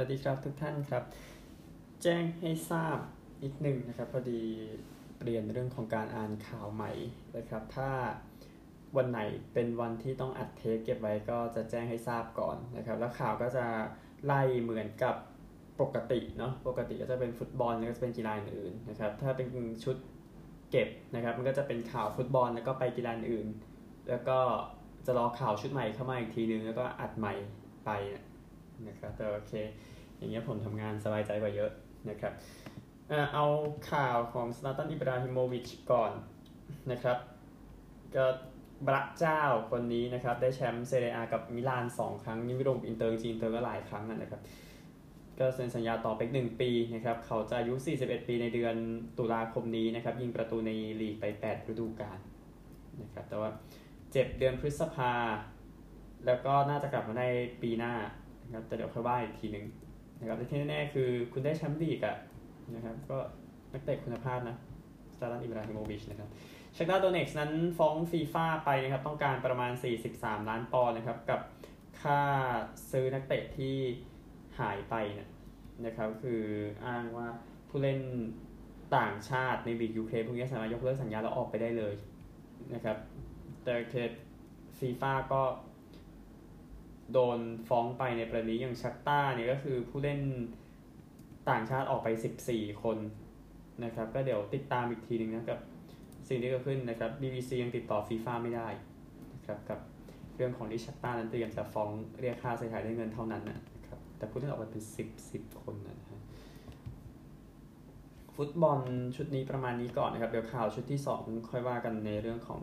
วัสดีครับทุกท่านครับ แจ้งให้ทราบอีกหนึ่งนะครับพอดีเปลี่ยนเรื่องของการอ่านข่าวใหม่นะครับ ถ้าวันไหนเป็นวันที่ต้องอัดเทปเก็บไว้ก็จะแจ้งให้ทราบก่อนนะครับ แล้วข่าวก็จะไล่เหมือนกับปกติเนาะปกติก็จะเป็นฟุตบอลแล้วก็จะเป็นกีฬาอื่นนะครับ ถ้าเป็นชุดเก็บนะครับ มันก็จะเป็นข่าวฟุตบอลแล้วก็ไปกีฬาอื่น แล้วก็จะรอข่าวชุดใหม่เข้ามาอีกทีนึงแล้วก็อัดใหม่ไปนะครับแต่โอเค อย่างเงี้ยผมทำงานสบายใจกว่าเยอะนะครับเอาข่าวของซลาตันอิบราฮิโมวิชก่อนนะครับก็พระเจ้าคนนี้นะครับ ได้แชมป์เซเรียกับมิลาน 2 ครั้งนี่ไม่รวมอินเตอร์จีนเตอร์ก็หลายครั้งนะครับ ก็เซ็นสัญญาต่อไปหนึ่งปีนะครับ เขาจะอายุ 41 ปีในเดือนตุลาคมนี้นะครับ ยิงประตูในลีกไป 8 ฤดูกาลนะครับ แต่ว่าเจ็บเดือนพฤษภา แล้วก็น่าจะกลับมาได้ปีหน้านะครับแต่เดี๋ยวค่อยว่าอีกทีหนึ่ง นะครับแต่ที่แน่ๆคือคุณได้แชมป์ลีกอะนะครับก็นักเตะคุณภาพนะสตาร์ลันอิบราฮิโมวิชนะครับชักดาโดเน็กซ์นั้นฟ้องฟีฟ่าไปนะครับต้องการประมาณ 43 ล้านปอนด์นะครับกับค่าซื้อนักเตะที่หายไปนะนะครับคืออ้างว่าผู้เล่นต่างชาติในบีกยูเครนพวกนี้สามารถยกเลิกสัญญาแล้วออกไปได้เลยนะครับแต่เคฟีฟ่าก็ โดนฟ้องไปในประเด็นนี้อย่างชักต้าเนี่ยก็คือผู้เล่นต่างชาติออกไป 14 คนนะครับ ก็เดี๋ยวติดตามอีกทีหนึ่งนะกับสิ่งที่เกิดขึ้นนะครับ BBC ยังติดต่อฟีฟ่าไม่ได้นะครับกับเรื่องของที่ชักต้านั้นเตรียมจะฟ้องเรียกค่าเสียหายด้วยเงินเท่านั้นนะครับ แต่ผู้เล่นออกไปเป็น 10 10 คนนะฮะฟุตบอลชุดนี้ประมาณนี้ก่อนนะครับ เดี๋ยวข่าวชุดที่ 2 ค่อยว่ากันในเรื่องของ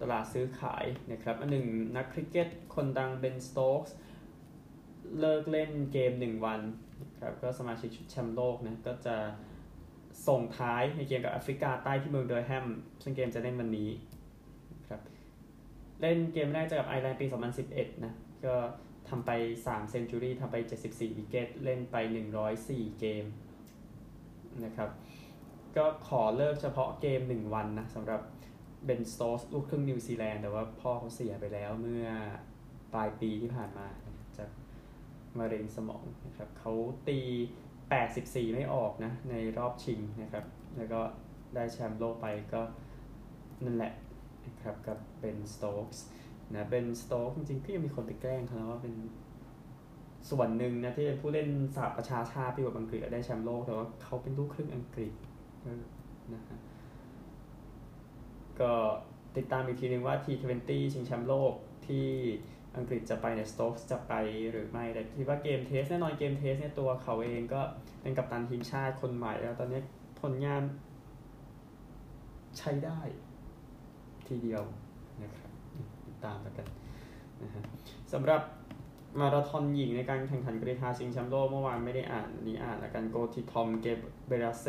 ตลาดซื้อขายนะครับอันหนึ่งนักคริกเก็ตคนดังเบนสโต๊กส์เลิกเล่นเกม 1 วันนะครับก็สมาชิกชุดแชมป์โลกนะก็จะส่งท้ายในเกมกับแอฟริกาใต้ที่เมืองเดอร์แฮม ซึ่งเกมจะเล่นวันนี้ครับเล่นเกมแรกเจอกับไอร์แลนด์ปี 2011 นะ ก็ทำไป3 century ทำไป 74 wicket เล่นไป 104 เกมนะครับ ก็ขอเลิกเฉพาะเกม 1 วันนะสำหรับ เบนสโตกส์ลูกครึ่งนิวซีแลนด์แต่ว่าพ่อเขาเสียไปแล้วเมื่อปลายปีที่ผ่านมาจากมะเร็งสมองนะครับเขาตี 84 ไม่ออกนะ ในรอบชิงนะครับ แล้วก็ได้แชมป์โลกไปก็นั่นแหละนะครับกับเบนสโตกส์นะเบนสโตกจริงๆก็ยังมีคนไปแกล้งเขาว่าเป็นส่วนหนึ่งนะที่เป็นผู้เล่นสหประชาชาติที่กับอังกฤษได้แชมป์โลกแต่ว่าเขาเป็นลูกครึ่งอังกฤษนะฮะ ก็ติดตามอีกทีนึงว่า T20 ชิงแชมป์โลกที่อังกฤษจะไปเบนสโต๊กจะไปหรือไม่ แต่คิดว่าเกม Test แน่นอนเกม Test เนี่ยตัวเขาเองก็เป็นกัปตันทีมชาติคนใหม่ แล้วตอนนี้ผลงานใช้ได้ทีเดียวนะครับติดตามกันนะฮะสำหรับมาราธอนหญิงในการแข่งขันกรีฑาชิงแชมป์โลกเมื่อวานไม่ได้อ่านนี้อ่านแล้วกันโกทิทอมเกเบราเซ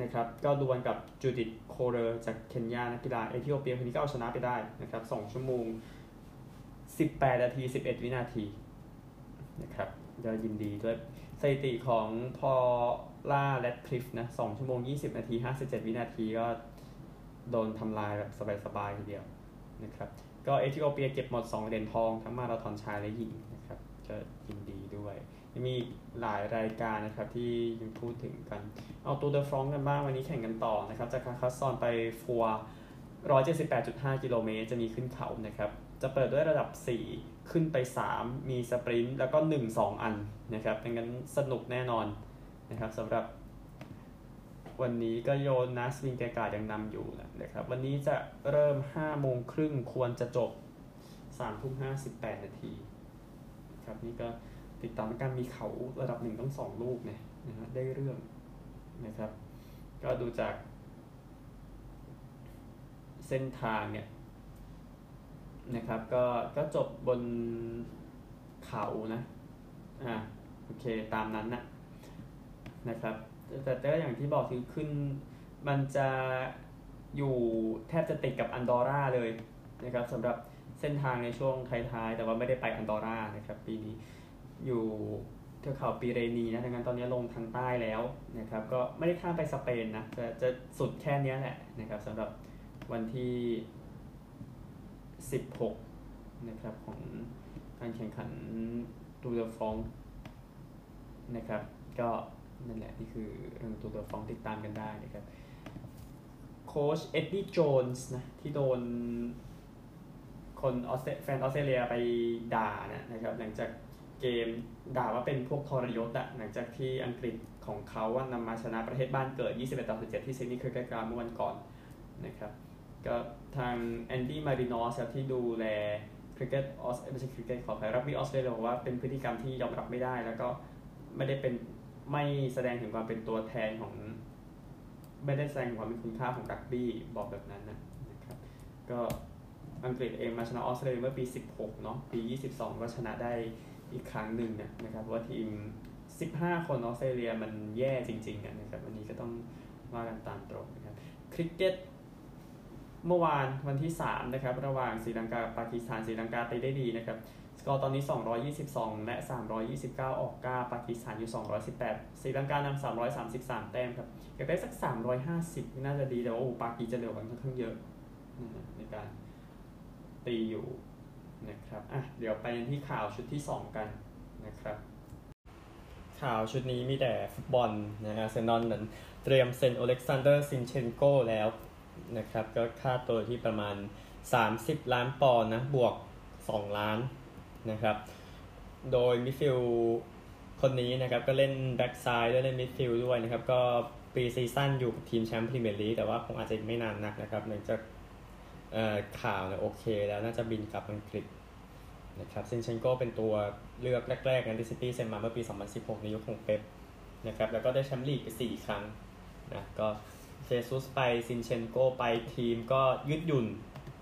นะครับก็ดวลกับจูดิตโคเรอร์จากเคนยานักกีฬาเอธิโอเปียคนนี้ก็เอาชนะไปได้นะครับ2ชั่วโมง 18 นาที 11 วินาทีนะครับจะยินดีด้วยสถิติของพอล่าแรดคลิฟนะ2ชั่วโมง 20 นาที 57 วินาทีก็โดนทำลายแบบสบายๆทีเดียวนะครับก็เอธิโอเปียเก็บหมด 2เหรียญทองทั้งมาราธอนชายและหญิงนะครับก็ยินดีด้วย มีหลายรายการนะครับที่ยังพูดถึงกัน เอาตัวเดอะฟรองกันบ้างวันนี้แข่งกันต่อนะครับ จากคาคัสซอนไปฟัว178.5 กิโลเมตร จะมีขึ้นเขานะครับ จะเปิดด้วยระดับ 4 ขึ้นไป 3 มีสปรินต์แล้วก็ 1 2 อันนะครับดังนั้นสนุกแน่นอนนะครับสำหรับวันนี้ก็โยนนัสวินแกกาดยังนำอยู่นะครับ วันนี้จะเริ่ม 5 โมงครึ่งควรจะจบ3ทุ่ม58 นาทีครับนี่ก็ ติดตามการมีเขาระดับหนึ่งต้องสองลูกเนี่ยนะฮะได้เรื่องนะครับ ก็ดูจากเส้นทางเนี่ยนะครับก็ก็จบบนเขานะอ่าโอเคตามนั้นนะนะครับแต่แต่อย่างที่บอกคือขึ้นมันจะอยู่แทบจะติดกับอันดอร่าเลยนะครับสำหรับเส้นทางในช่วงท้ายๆ แต่ว่าไม่ได้ไปอันดอร่านะครับปีนี้ อยู่เทือกเขาปีเรนีนะดังนั้นตอนนี้ลงทางใต้แล้วนะครับก็ไม่ได้ข้ามไปสเปนนะจะจะสุดแค่นี้แหละนะครับสำหรับวันที่ 16นะครับของการแข่งขันตูเดฟองนะครับก็นั่นแหละนี่คือเรื่องตัวตัวฟองติดตามกันได้นะครับโค้ชเอ็ดดี้โจนส์นะที่โดนคนออสเตแฟนออสเตรเลียไปด่านะนะครับหลังจาก เกมด่าว่าเป็นพวกทรยศอะหลังจากที่อังกฤษของเขาว่านำมาชนะประเทศบ้านเกิด 21ต่อ17 ที่ซิดนีย์คือใกล้ๆเมื่อวันก่อนนะครับก็ทางแอนดี้มารินอสที่ดูแลคริกเก็ตออสไม่ใช่คริกเก็ตขออภัยรักบี้ออสเตรเลียบอกว่าเป็นพฤติกรรมที่ยอมรับไม่ได้ แล้วก็ไม่ได้เป็นไม่แสดงถึงความเป็นตัวแทนของ ไม่ได้แสดงความมีคุณค่าของรักบี้บอกแบบนั้นนะครับก็อังกฤษเองมาชนะออสเตรเลียเมื่อปี 16 เนาะปี 22 ก็ชนะได้ อีกครั้งหนึ่งนะครับว่าทีม 15 คนออสเตรเลียมันแย่จริงๆนะครับวันนี้ก็ต้องว่ากันตามตรงนะครับคริกเก็ตเมื่อวานวันที่ 3 นะครับ ระหว่างศรีลังกาปากีสถานศรีลังกาไปได้ดีนะครับ สกอร์ตอนนี้ 222 และ 329 ออก9ปากีสถานอยู่ 218ศรีลังกานำ333 แต้มครับอยากได้สัก 350 น่าจะดีแต่ว่าโอ้ปากีจะเร็วกันค่อนข้างเยอะในการตีอยู่ นะครับอะเดี๋ยวไปที่ข่าวชุดที่ 2 กันนะครับ ข่าวชุดนี้มีแต่ฟุตบอลนะฮะอาร์เซนอลนั้นเตรียมเซ็นโอเล็กซานเดอร์ซินเชนโกแล้วนะครับก็ค่าตัวที่ประมาณ 30 ล้านปอนด์นะบวก 2 ล้านนะครับ โดยมิดฟิลด์คนนี้นะครับก็เล่นแบ็กซ้ายด้วยเล่นมิดฟิลด้วยนะครับ ก็ pre-season อยู่กับทีมแชมป์พรีเมียร์ลีกแต่ว่าคงอาจจะไม่นานนักนะครับเนื่องจาก ข่าวเนี่ยโอเคแล้วน่าจะบินกลับอังกฤษนะครับซินเชนโกเป็นตัวเลือกแรกๆที่ซิตี้เซ็นมาเมื่อปี 2016 ในยุคของเป๊ปนะครับแล้วก็ได้แชมป์ลีกไป 4 ครั้งนะก็เจซุสไปซินเชนโกไปทีมก็ยืดหยุ่น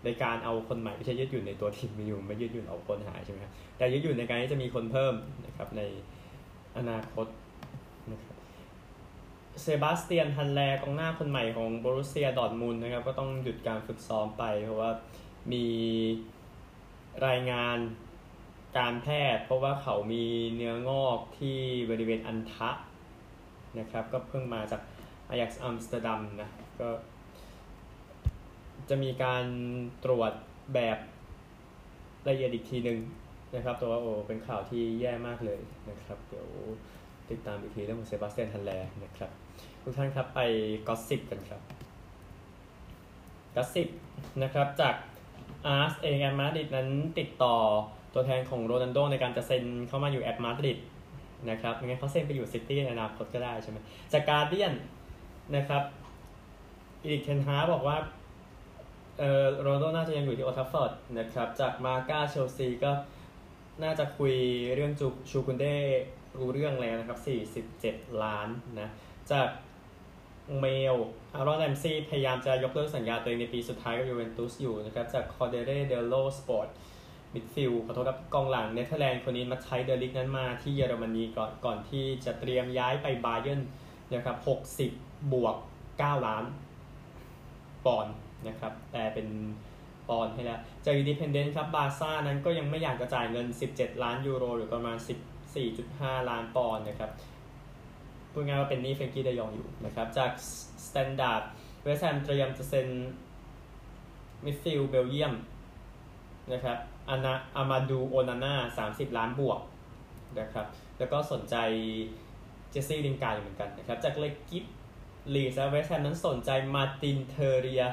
ในการเอาคนใหม่ไม่ใช่ยืดหยุ่นในตัวทีมมีอยู่ไม่ยืดหยุ่นเอาคนหายใช่ไหมครับแต่ยืดหยุ่นในการที่จะมีคนเพิ่มนะครับในอนาคต เซบาสเตียนฮาแลร์กองหน้าคนใหม่ของโบรุสเซียดอร์ทมุนด์นะครับ ก็ต้องหยุดการฝึกซ้อมไป เพราะว่ามีรายงานการแพทย์ เพราะว่าเขามีเนื้องอกที่บริเวณอัณฑะนะครับ ก็เพิ่งมาจากอายักซ์อัมสเตอร์ดัมนะก็จะมีการตรวจแบบละเอียดอีกทีหนึ่งนะครับแต่ว่าโอ้เป็นข่าวที่แย่มากเลยนะครับ เดี๋ยวติดตามอีกทีเรื่องของเซบาสเตียนฮาแลร์นะครับ ทุกท่านครับไป gossip กันครับ gossip นะครับจากอาร์สเองแอตมาดริดนั้นติดต่อตัวแทนของโรนัลโดในการจะเซ็นเข้ามาอยู่แอตมาดริดนะครับงั้นเขาเซ็นไปอยู่ซิตี้ในอนาคตก็ได้ใช่ไหมจากการ์เดียนนะครับเอริคเทนฮากบอกว่าเอ่อโรนัลโดน่าจะยังอยู่ที่โอลด์แทรฟฟอร์ดนะครับจากมาร์ก้าเชลซีก็น่าจะคุยเรื่องจูลส์คุนเด้รู้เรื่องแล้วนะครับ 47 ล้านนะจาก เมลอารอนแรมซีย์พยายามจะยกเลิกสัญญาตัวเองในปีสุดท้ายกับยูเวนตุสอยู่นะครับ จากคอร์ริเอเรเดลโลสปอร์ตมิดฟิลด์ขอโทษครับกองหลังเนเธอร์แลนด์คนนี้มัทไธส์เดอลิกต์นั้นมาที่เยอรมนีก่อนก่อนที่จะเตรียมย้ายไปบาเยิร์นนะครับ 60 บวก 9 ล้านปอนด์นะครับแต่เป็นปอนด์ให้แล้ว จากอินดิเพนเดนต์ครับบาร์ซ่านั้นก็ยังไม่อยากจะจ่ายเงิน 17 ล้านยูโร หรือประมาณ 14.5 ล้านปอนด์นะครับ พูดง่ายว่าเป็นหนี้เฟรงกี้เดอยองอยู่นะครับ จากสแตนดาร์ดเวสแฮมเตรียมจะเซ็นมิดฟิลด์เบลเยียมนะครับอานาอามาดูโอนาน่า30 ล้านบวกนะครับ แล้วก็สนใจเจสซี่ลินการ์ดอยู่เหมือนกันนะครับ จากเลกิปลีดส์และเวสแฮมนั้นสนใจมาร์ตินเทเรีย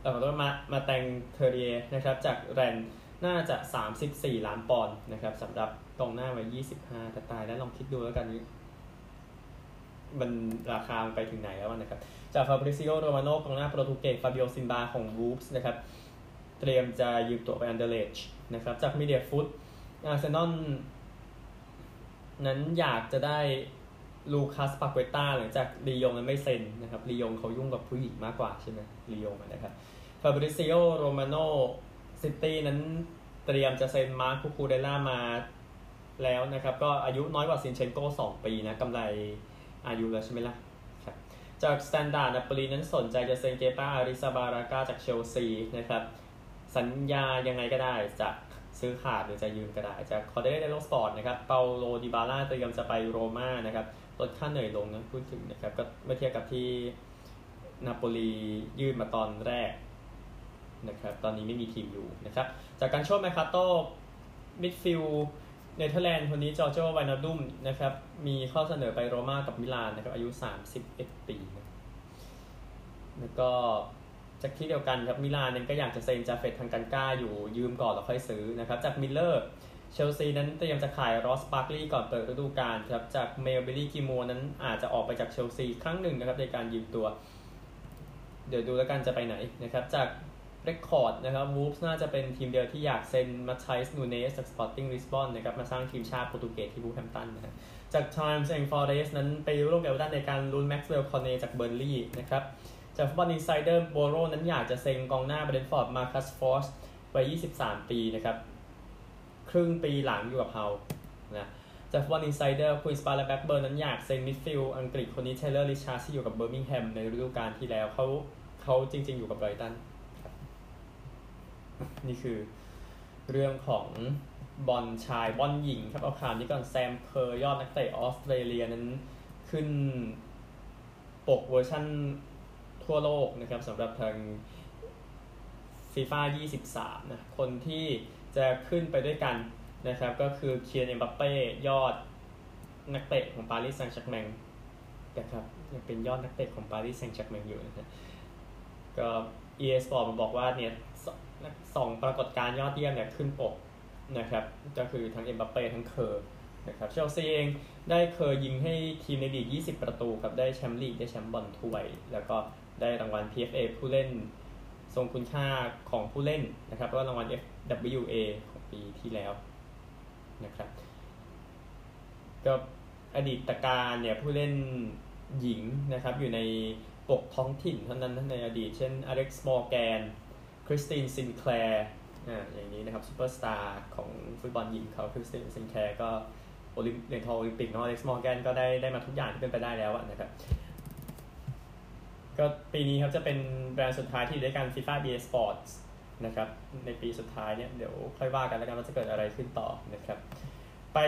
เออขอโทษมามาร์แตงแตร์ริเยร์นะครับ จากแรนน่าจะ 34 ล้านปอนด์นะครับสำหรับกองหน้าวัย 25 แต่ตายแล้วลองคิดดูแล้วกัน มันราคาไปถึงไหนแล้วนะครับ จากฟาบริซิโอโรมาโนกองหน้าโปรตุเกสฟาบิโอซิลวาของวูล์ฟส์นะครับเตรียมจะยืมตัวไปอันเดอร์เลชท์นะครับจากมีเดียฟุตอาร์เซนอลนั้นอยากจะได้ลูคัสปาเกต้าหลังจากลียงนั้นไม่เซ็นนะครับลียงเขายุ่งกับผู้หญิงมากกว่าใช่ไหมลียงนะครับฟาบริซิโอโรมาโนซิตี้นั้นเตรียมจะเซ็นมาร์คคูคูเรย่ามาแล้วนะครับ ก็อายุน้อยกว่าซินเชนโก้2ปีนะกำไร อายุแล้วใช่ไหมล่ะครับจากสแตนดาร์ดนาโปลีนั้นสนใจจะเซ็นเกปาอาร์ริซาบาลาก้าจากเชลซีนะครับสัญญายังไงก็ได้จะซื้อขาดหรือจะยืมก็ได้จากคอร์ริเอเรเดลโลสปอร์ตนะครับเปาโลดีบาล่าเตรียมจะไปโรม่านะครับลดค่าเหนื่อยลงนะพูดถึงนะครับก็เมื่อเทียบกับที่นาโปลียื่นมาตอนแรกนะครับตอนนี้ไม่มีทีมอยู่นะครับจากคัลโชเมอร์คาโตมิดฟิลด์ เนเธอร์แลนด์คนนี้จอร์จินิโอไวนัลดุมนะครับ มีข้อเสนอไปโรม่ากับมิลานนะครับ อายุ 31 ปี แล้วก็จากที่เดียวกันครับมิลานเนี่ยก็อยากจะเซ็นจาเฟตทังกังก้าอยู่ยืมก่อนแล้วค่อยซื้อนะครับ จากมิร์เรอร์เชลซีนั้นเตรียมจะขายรอสบาร์กลีย์ก่อนเปิดฤดูกาลครับ จากเมลบิลลี่กิลมัวร์นั้นอาจจะออกไปจากเชลซีครั้งหนึ่งนะครับในการยืมตัว เดี๋ยวดูแล้วกันจะไปไหนนะครับ จาก เรคคอร์ดนะครับวูล์ฟส์น่าจะเป็นทีมเดียวที่อยากเซ็นมาเธอุสนูเนสจากสปอร์ติ้งลิสบอนนะครับมาสร้างทีมชาติโปรตุเกสที่วูล์ฟแฮมป์ตันนะจากไทมส์แองฟอร์เรสนั้นไปร่วมกับด้านในการลุ้นแม็กซ์เวลคอนเนจากเบอร์ลี่นะครับจากฟุตบอลอินไซเดอร์โบโรนั้นอยากจะเซ็งกองหน้าเบรนฟอร์ดมาคัสฟอร์สวัย 23 ปีนะครับครึ่งปีหลังอยู่กับเฮานะจากฟุตบอลอินไซเดอร์คุยสปาและแบ็กเบิร์นนั้นอยากเซ็งมิดฟิลด์อังกฤษคนนี้เทเลอร์ริชาร์ที่อยู่กับเบอร์มิงแฮมในฤดูกาลที่แล้วเขาเขาจริง ๆ อยู่กับไบรตัน นี่คือเรื่องของบอลชายบอลหญิงครับเอาข่าวนี้ก่อนแซมเคอร์ยอดนักเตะออสเตรเลียนั้นขึ้นปกเวอร์ชันทั่วโลกนะครับสำหรับทางฟีฟ่า23 นะ คนที่จะขึ้นไปด้วยกันนะครับ ก็คือคีเลียนเอ็มบัปเป้ยอดนักเตะของปารีสแซงต์แชร์กแมงนะครับยังเป็นยอดนักเตะของปารีสแซงต์แชร์กแมงอยู่นะก็ EA Sport มาบอกว่าเนี่ย สองปรากฏการณ์ยอดเยี่ยมเนี่ยขึ้นปกนะครับก็คือทั้งเอ็มบัปเป้ทั้งเคอร์นะครับเชลซีเองได้เคยยิงให้ทีมในลีก 20 ประตูครับได้แชมป์ลีกได้แชมป์บอลถ้วย แล้วก็ได้รางวัล PFA ผู้เล่น ทรงคุณค่าของผู้เล่นนะครับแล้วก็รางวัล FWA ของปีที่แล้วนะครับก็อดีตการเนี่ยผู้เล่นหญิงนะครับอยู่ในปกท้องถิ่นเท่านั้นในอดีต เช่นอเล็กซ์มอร์แกน คริสตินซินแคลร์อ่าอย่างนี้นะครับซูเปอร์สตาร์ของฟุตบอลหญิงเขาคริสตินซินแคลร์ก็โอลิมเหรียญทองโอลิมปิกเนาะอเล็กซ์มอร์แกนก็ได้ได้มาทุกอย่างที่เป็นไปได้แล้วนะครับก็ปีนี้ครับจะเป็นแบรนด์สุดท้ายที่ได้การ FIFA EA Sports นะครับในปีสุดท้ายเนี่ยเดี๋ยวค่อยว่ากันแล้วกันว่าจะเกิดอะไรขึ้นต่อนะครับไป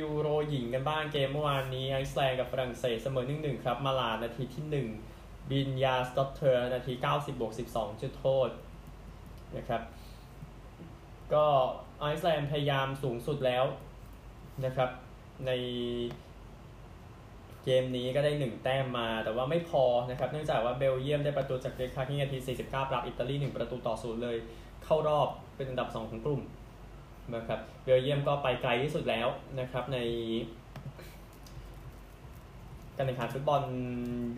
ยูโรหญิงกันบ้างเกมเมื่อวานนี้ไอซ์แลนด์กับฝรั่งเศสเสมอ1 1ครับมาลานาทีที่1บรินยาร์สดอตเทียร์นาที90บวก12 จุดโทษ นะครับ ก็ไอซ์แลนด์พยายามสูงสุดแล้วนะครับ ในเกมนี้ก็ได้ 1 แต้มมา แต่ว่าไม่พอนะครับ เนื่องจากว่าเบลเยียมได้ประตูจากเดคาที่นาที 49 ปราบอิตาลี 1 ประตูต่อศูนย์เลย เข้ารอบเป็นอันดับ 2 ของกลุ่มนะครับเบลเยียมก็ไปไกลที่สุดแล้วนะครับในการแข่งขันฟุตบอล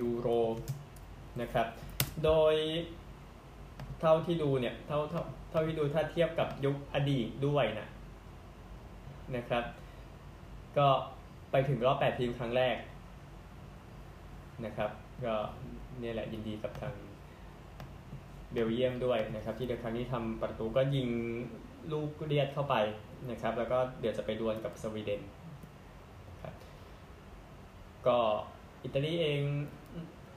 ยูโรนะครับ โดย เท่าที่ดูเนี่ยเท่าเท่าเท่าที่ดูถ้าเทียบกับยุคอดีตด้วยนะนะครับ ก็ไปถึงรอบ 8 ทีมครั้งแรกนะครับ ก็นี่แหละยินดีกับทางเบลเยียมด้วยนะครับ ที่เดี๋ยวครั้งนี้ทำประตูก็ยิงลูกเลียดเข้าไปนะครับ แล้วก็เดี๋ยวจะไปดวลกับสวีเดนครับก็อิตาลีเอง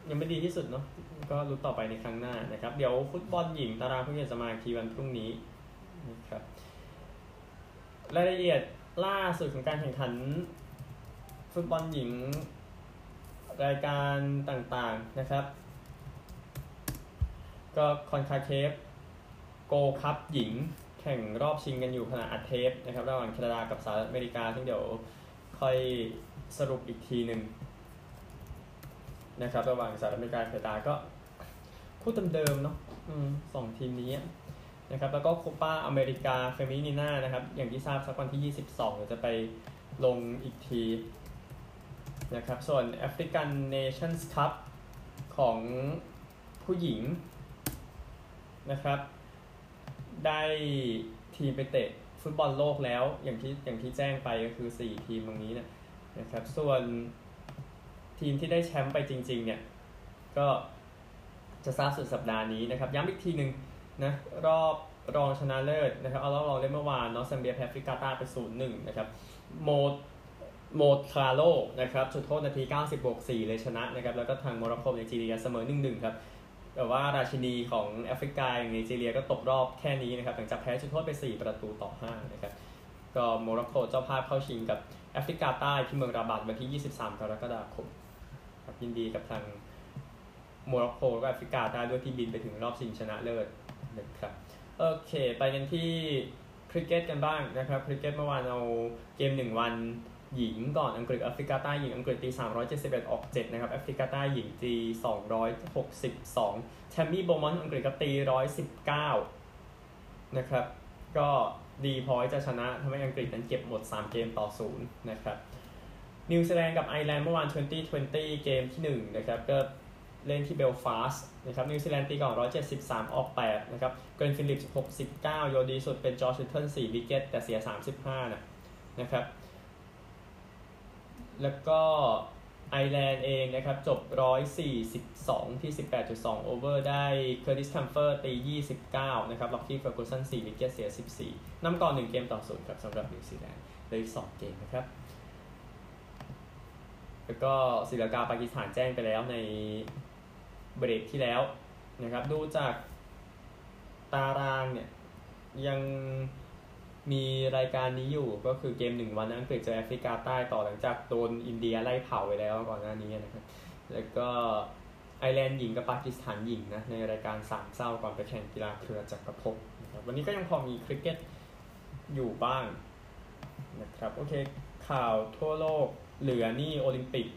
ยังไม่ดีที่สุดเนาะ ก็รู้ต่อไปในครั้งหน้านะครับ เดี๋ยวฟุตบอลหญิงตารางเพิ่งจะมาทีวันพรุ่งนี้นะครับรายละเอียดล่าสุดของการแข่งขัน ฟุตบอลหญิงรายการต่างๆนะครับ ก็คอนคาเคฟโกลด์คัพหญิงแข่งรอบชิงกันอยู่ขณะอัดเทปนะครับระหว่างแคนาดากับสหรัฐอเมริกา ซึ่งเดี๋ยวค่อยสรุปอีกทีหนึ่งนะครับระหว่างสหรัฐอเมริกาแคนาดาก็ คู่เดิมๆเนาะสองทีมนี้นะครับ แล้วก็โคปาอเมริกาเฟมินีนานะครับ อย่างที่ทราบสักวันที่ 22เดี๋ยวจะไปลงอีกทีนะครับ ส่วนแอฟริกันเนชั่นส์คัพของผู้หญิงนะครับ ได้ทีมไปเตะฟุตบอลโลกแล้ว อย่างที่อย่างที่แจ้งไปก็คือ 4 ทีมตรงนี้นะนะครับ ส่วนทีมที่ได้แชมป์ไปจริง ๆ เนี่ย ก็ จะทราบสุดสัปดาห์นี้นะครับ ย้ำอีกทีหนึ่งนะรอบรองชนะเลิศนะครับเอารอบรองได้เมื่อวานเนาะแซมเบียแพ้แอฟริกาใต้ไปศูนย์หนึ่งนะครับโมทโมทลาโลนะครับจุดโทษนาที 90บวก4เลยชนะนะครับแล้วก็ทางโมร็อกโกไนจีเรียเสมอ 1-1 ครับแต่ว่าราชินีของแอฟริกาอย่างไนจีเรียก็ตกรอบแค่นี้นะครับหลังจากแพ้จุดโทษไป 4 ประตูต่อ 5 นะครับ ก็โมร็อกโกเจ้าภาพเข้าชิงกับแอฟริกาใต้ที่เมืองราบัตวันที่ 23 กรกฎาคมครับยินดีกับทาง โมร็อกโกและแอฟริกาใต้ด้วยที่บินไปถึงรอบชิงชนะเลิศนะครับโอเค ไปกันที่คริกเก็ตกันบ้างนะครับคริกเก็ตเมื่อวานเอาเกมหนึ่งวันหญิงก่อนอังกฤษแอฟริกาใต้หญิงอังกฤษตี371 ออก 7 นะครับแอฟริกาใต้หญิงตี262แทมมี่โบมอนต์อังกฤษก็ตี 119 นะครับ ก็ดีพอจะชนะทำให้อังกฤษนั้นเก็บหมด 3 เกมต่อ 0 นะครับนิวซีแลนด์กับไอร์แลนด์เมื่อวาน 2020 เกมที่ 1 นะครับก็ เล่นที่เบลฟาสต์นะครับนิวซีแลนด์ตีก่อน173 ออก 8 นะครับเกล็นฟิลลิปส์69 โยนดีสุดเป็นจอชลิตเทิล4 wicket แต่เสีย 35 นะนะครับ แล้วก็ไอร์แลนด์เองนะครับ จบ 142 ที่ 18.2 over ได้เคอร์ติสคัมเฟอร์ตี 29 นะครับล็อกกี้เฟอร์กูสัน4 wicket เสีย 14นำก่อน 1 เกมต่อศูนย์ครับสำหรับนิวซีแลนด์เหลืออีก 2 เกมนะครับแล้วก็ศรีลังกาปากีสถานแจ้งไปแล้วใน เบรกที่แล้วนะครับ ดูจากตารางเนี่ยยังมีรายการนี้อยู่ก็คือเกมหนึ่งวันอังกฤษเจอแอฟริกาใต้ต่อหลังจากโดนอินเดียไล่เผาไปแล้วก่อนหน้านี้นะครับ แล้วก็ไอร์แลนด์หญิงกับปากีสถานหญิงนะในรายการสามเส้าก่อนไปแข่งกีฬาเครือจักรภพนะครับวันนี้ก็ยังพอมีคริกเก็ตอยู่บ้างนะครับโอเคข่าวทั่วโลกเหลือนี่โอลิมปิก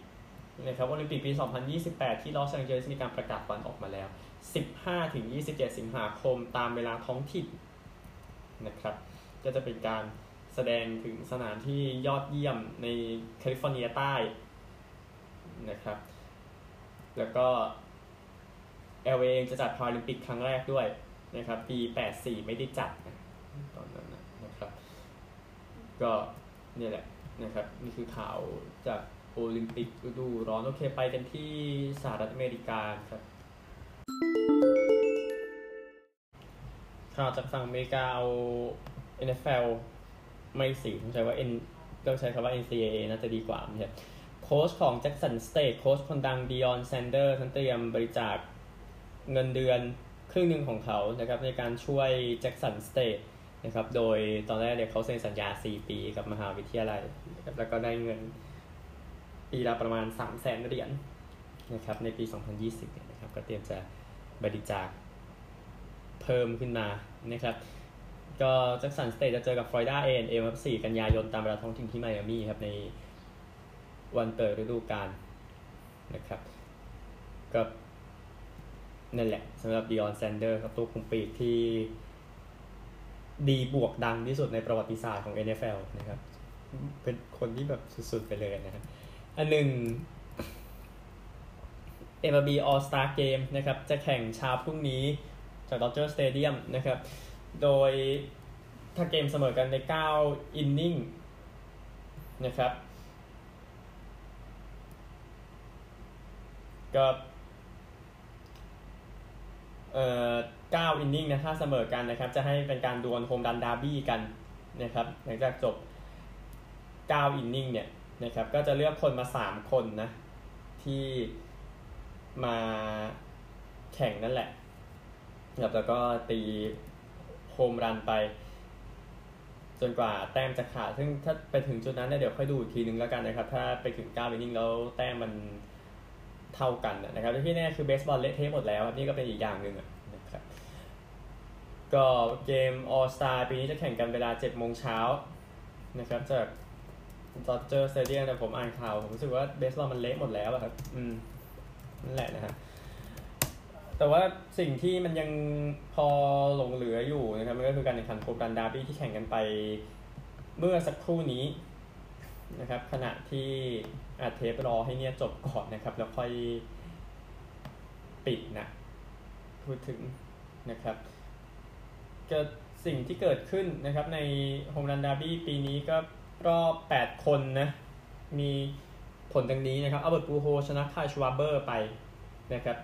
นะครับโอลิมปิกปี 2028 ที่ลอสแองเจลิสมีการประกาศวันออกมาแล้ว 15-27 สิงหาคมตามเวลาท้องถิ่นนะครับก็จะเป็นการแสดงถึงสนามที่ยอดเยี่ยมในแคลิฟอร์เนียใต้นะครับแล้วก็ LA เองจะจัดพาราลิมปิกครั้งแรกด้วยนะครับปี 84 ไม่ได้จัดนะตอนนั้นนะครับ ก็เนี่ยแหละนะครับ นี่คือข่าวจาก โอลิมปิกฤดูร้อนโอเคไปกันที่สหรัฐอเมริกาครับข่าวจากฝั่งอเมริกาเอา NFL ไม่สิต้องใช้ว่า N ต้องใช้คำว่า NCAA น่าจะดีกว่าไม่ใช่โค้ชของ Jackson State โค้ชคนดัง Dion Sanders ท่านเตรียมบริจาคเงินเดือนครึ่งหนึ่งของเขานะครับในการช่วย Jackson State นะครับโดยตอนแรกเนี่ยเขาเซ็นสัญญา 4 ปีกับมหาวิทยาลัยแล้วก็ได้เงิน ปีละประมาณ 3 0 0แสนเหรียญนะครับในปี 2020นะครับก็เตรียมจะบริจาคเพิ่มขึ้นมานะครับก็แจ็คสันสเตทจะเจอกับฟลอริดา A&M 4กันยายนตามเวลาท้องถิ่นที่ไมอามี่ครับในวันเปิดฤดูกาลนะครับก็นั่นแหละสำหรับดิออนแซนเดอร์ครับตัวคุมปีกที่ดีบวกดังที่สุดในประวัติศาสตร์ของ NFL นะครับเป็นคนที่แบบสุดๆไปเลยนะครับ อันหนึ่ง MLB All Star Game นะครับจะแข่งเช้าพรุ่งนี้จาก Dodger Stadium นะครับโดยถ้าเกมเสมอกันใน 9 inningนะครับก็เอ่อ9อินนิ่งนะถ้าเสมอกันนะครับ จะให้เป็นการดวลโฮมรันดาร์บี้กันนะครับ หลังจากจบ 9 อินนิ่งเนี่ย นะครับก็จะเลือกคนมา 3 คนนะ ที่มาแข่งนั่นแหละครับแล้วก็ตีโฮมรันไป จนกว่าแต้มจะขาด ซึ่งถ้าไปถึงจุดนั้นเนี่ยเดี๋ยวค่อยดูอีกทีนึงแล้วกันนะครับ ถ้าไปถึง9 inning แล้วแต้มมันเท่ากันนะครับที่แน่คือเบสบอลเละเทะหมดแล้วนี่ก็เป็นอีกอย่างหนึ่งนะครับก็เกม All Star ปีนี้จะแข่งกันเวลา7โมงเช้านะครับจาก ดอ d เจอร์สเตเดียมแต่ผมอ่านข่าว ผมรู้สึกว่าเบสบอลมันเละหมดแล้วอะครับ อืมนั่นแหละนะฮะแต่ว่าสิ่งที่มันยังพอหลงเหลืออยู่นะครับมันก็คือการแข่งขันโครันดาร์บี้ที่แข่งกันไปเมื่อสักครู่นี้นะครับ ขณะที่อัดเทปรอให้เนี่ยจบก่อนนะครับ แล้วค่อยปิดนะพูดถึงนะครับก็สิ่งที่เกิดขึ้นนะครับในโฮมรันดาร์บี้ปีนี้ก็ รอบ 8 คนนะ มีผลดังนี้นะครับอัลเบิร์ตปูโฮชนะไคล์ชวาร์เบอร์ไปนะครับ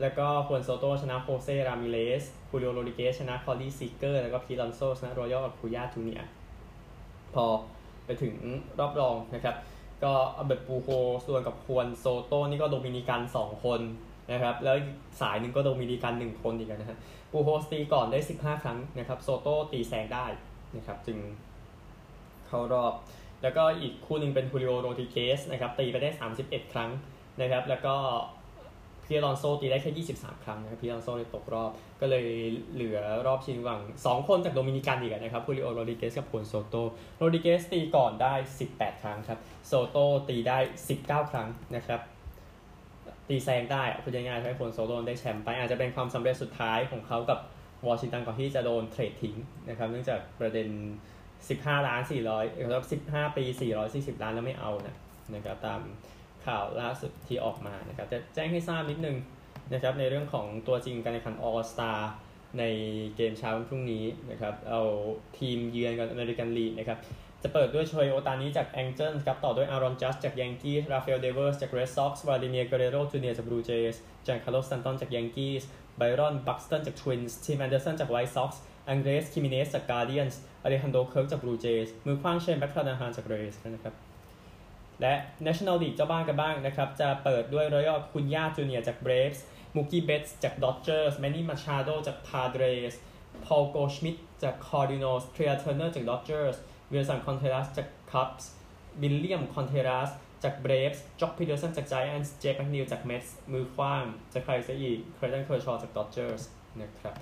แล้วก็ฮวนโซโตชนะโฮเซรามิเรซฮูลิโอโรดริเกซชนะคอรี่ซีเกอร์ แล้วก็พีทอลอนโซชนะโรนัลด์อคูยาจูเนียร์พอไปถึงรอบรองนะครับ ก็อัลเบิร์ตปูโฮส่วนกับควนโซโตนี่ก็โดมินิกัน 2 คนนะครับ แล้วสายหนึ่งก็โดมินิกัน 1 คนอีกนะฮะปูโฮสตีก่อนได้ 15 ครั้งนะครับ โซโตตีแซงได้นะครับ จึง เข้ารอบ แล้วก็อีกคู่หนึ่งเป็นฮูลิโอโรดริเกซนะครับตีไปได้ 31 ครั้งนะครับ แล้วก็พีทอลอนโซตีได้แค่ 23 ครั้งนะครับพีทอลอนโซเลยตกรอบ ก็เลยเหลือรอบชิงระหว่าง 2 คนจากโดมินิกันอีกนะครับฮูลิโอโรดริเกซกับฮวนโซโตโรดริเกซตีก่อนได้ 18 ครั้งครับ โซโตตีได้ 19 ครั้งนะครับ ตีแซงได้พูดง่ายๆให้ฮวนโซโตได้แชมป์ไป อาจจะเป็นความสำเร็จสุดท้ายของเขากับวอชิงตันก่อนที่จะโดน trade ทิ้งนะครับ เนื่องจากประเด็น 15ล้าน400เออ15ปี440ล้านแล้วไม่เอานะนะครับตามข่าวล่าสุดที่ออกมานะครับจะแจ้งให้ทราบนิดนึงนะครับในเรื่องของตัวจริงการแข่งขัน All Star ในเกมเช้าวันพรุ่งนี้นะครับเอาทีมเยือนกับอเมริกันลีกนะครับจะเปิดด้วยโชเฮโอตานิจากแองเจิลครับต่อด้วยอารอนจัดจ์จากยังกี้ราฟาเอลเดเวอร์สจากเรดซ็อกซ์วลาดิเมียร์เกเรโรจูเนียร์จากบลูเจย์สจานคาร์โลสแตนตันจากยังกี้ส ไบรอนบัคสตันจากทวินส์ทิมแอนเดอร์สันจากไวท์ซ็อกซ์อังเดรสคิมิเนสจากการ์เดียนส์อเลฮันโดเคิร์กจากบลูเจย์สมือขว้างเชนแม็คคลานาฮานจากเรย์สนะครับและ National League เจ้าบ้านกันบ้างนะครับ จะเปิดด้วยโรนัลด์อคูนย่าจูเนียร์จากเบรฟส์มูกี้เบตส์จากดอ d เจอร์สแมนนี่มาชาโดจากพาเดรสพอลโกชมิดจากคาร์ดินัลส์เทรียเทอร์เนอร์จากดอ d เจอร์สเวลสันคอนเทรัสจากคัพส์วิลเลียมคอนเทรัส จากเบรฟส์จ็อกพีเดอร์สันจากไจแอนส์เจฟฟ์แมคนีลจากเมทส์มือขว้างจากใครซะอีกเคลย์ตันเคอร์ชอว์จากดอ d เจอร์สนะครับ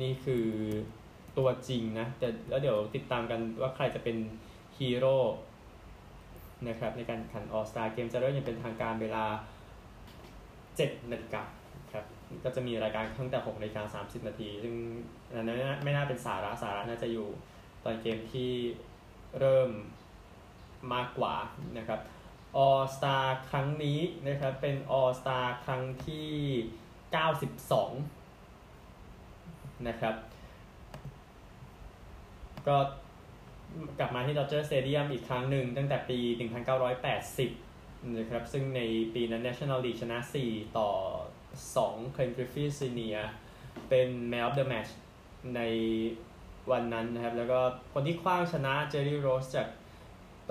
นี่คือตัวจริงนะ แต่แล้วเดี๋ยวติดตามกันว่าใครจะเป็นฮีโร่นะครับ ในการแข่งขัน All Star Game จะเริ่มอย่างเป็นทางการเวลา7นาฬิกาครับก็จะมีรายการตั้งแต่6นาฬิกา30 นาที ซึ่งอันนั้นไม่น่าเป็นสาระสาระน่าจะอยู่ตอนเกมที่เริ่ม มากกว่านะครับออสตาครั้งนี้นะครับเป็นออสตาครั้งที่ 92 นะครับก็กลับมาที่ดอ Dodger Stadium อีกครั้งหนึ่งตั้งแต่ปี 1980 นะครับซึ่งในปีนั้น National League ชนะ 4 ต่อ2 Ken Griffey Senior เป็น Man of the Match ในวันนั้นนะครับ แล้วก็คนที่คว้างชนะ Jerry Rose จาก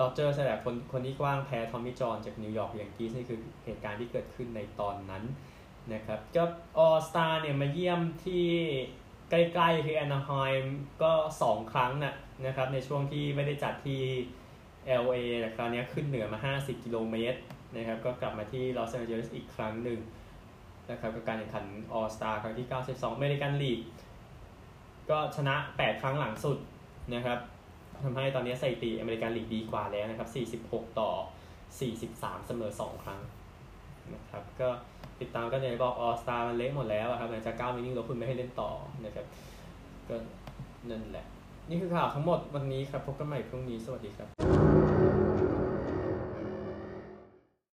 Dodgers แต่คนคนที่คว้างแพ้ Tommy John จาก New York Yankees นี่คือเหตุการณ์ที่เกิดขึ้นในตอนนั้นนะครับก็ All Star เนี่ยมาเยี่ยมที่ใกล้ๆคือแอนนาไฮม์ก็ 2 ครั้งนะนะครับในช่วงที่ไม่ได้จัดที่ LA แต่คราวนี้ขึ้นเหนือมา 50 กิโลเมตรนะครับก็กลับมาที่ลอสแอนเจลิสอีกครั้งหนึ่งนะครับกับการแข่งขัน All Star ครั้งที่ 92 อเมริกันลีกก็ชนะ 8 ครั้งหลังสุดนะครับ ทำให้ตอนนี้สถิติอเมริกันลีกดีกว่าแล้วนะครับ 46 ต่อ 43 เสมอ 2 ครั้งนะครับก็ติดตามกันในบอก All Star มันเละหมดแล้วครับหลังจาก9 inning แล้วคุณไม่ให้เล่นต่อนะครับก็นั่นแหละ นี่คือข่าวทั้งหมดวันนี้ครับ พบกันใหม่พรุ่งนี้ สวัสดีครับ